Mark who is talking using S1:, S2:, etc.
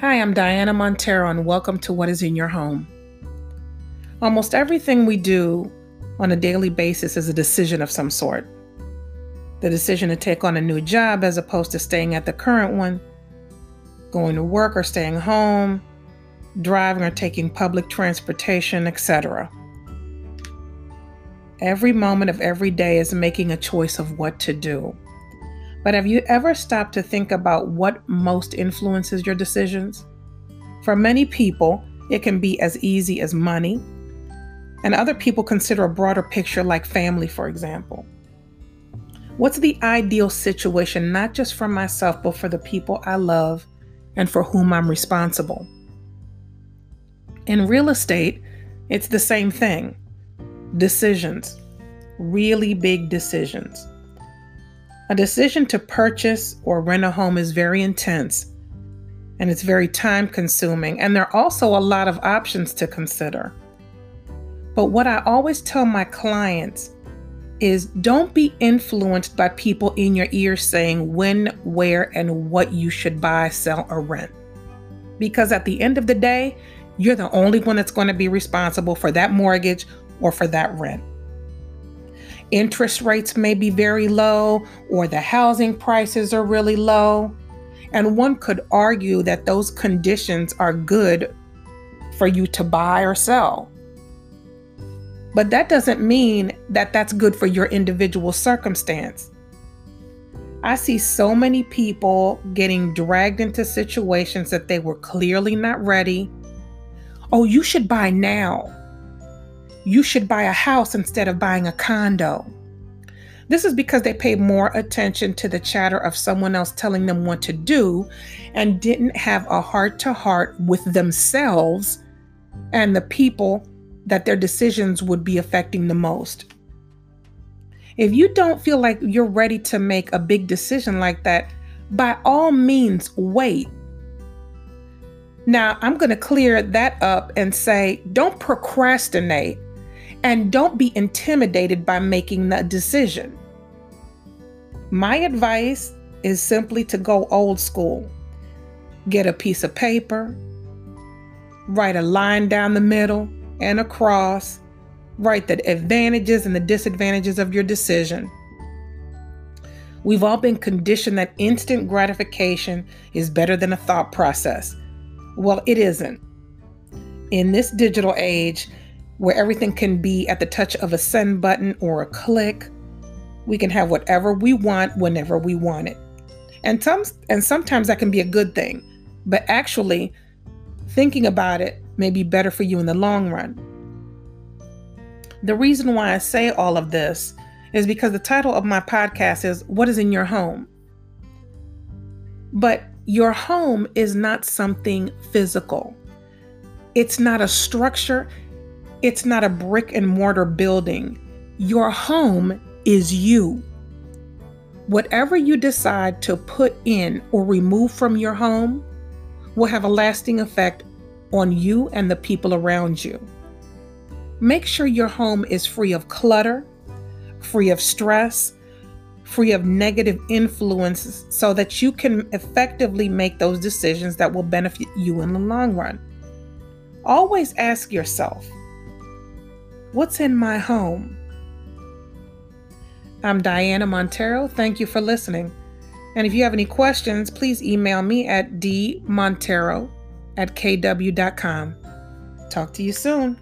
S1: Hi, I'm Diana Montero, and welcome to What is in Your Home. Almost everything we do on a daily basis is a decision of some sort. The decision to take on a new job as opposed to staying at the current one, going to work or staying home, driving or taking public transportation, etc. Every moment of every day is making a choice of what to do. But have you ever stopped to think about what most influences your decisions? For many people, it can be as easy as money, and other people consider a broader picture like family, for example. What's the ideal situation, not just for myself, but for the people I love and for whom I'm responsible? In real estate, it's the same thing decisions, really big decisions. A decision to purchase or rent a home is very intense and it's very time consuming, and there are also a lot of options to consider. But what I always tell my clients is don't be influenced by people in your ear saying when, where, and what you should buy, sell, or rent. Because at the end of the day, you're the only one that's going to be responsible for that mortgage or for that rent interest rates may be very low or the housing prices are really low. And one could argue that those conditions are good for you to buy or sell. But that doesn't mean that that's good for your individual circumstance. I see so many people getting dragged into situations that they were clearly not ready. Oh, you should buy now you should buy a house instead of buying a condo. This is because they paid more attention to the chatter of someone else telling them what to do and didn't have a heart to heart with themselves and the people that their decisions would be affecting the most. If you don't feel like you're ready to make a big decision like that, by all means, wait. Now, I'm going to clear that up and say don't procrastinate and don't be intimidated by making the decision. My advice is simply to go old school. Get a piece of paper, write a line down the middle and across, write the advantages and the disadvantages of your decision. We've all been conditioned that instant gratification is better than a thought process. Well, it isn't. In this digital age, where everything can be at the touch of a send button or a click. We can have whatever we want whenever we want it. And some and sometimes that can be a good thing, but actually thinking about it may be better for you in the long run. The reason why I say all of this is because the title of my podcast is What is in Your Home? But your home is not something physical. It's not a structure, it's not a brick and mortar building. Your home is you. Whatever you decide to put in or remove from your home will have a lasting effect on you and the people around you. Make sure your home is free of clutter, free of stress, free of negative influences so that you can effectively make those decisions that will benefit you in the long run. Always ask yourself What's in my home? I'm Diana Montero. Thank you for listening. And if you have any questions, please email me at dmontero at kw.com. Talk to you soon.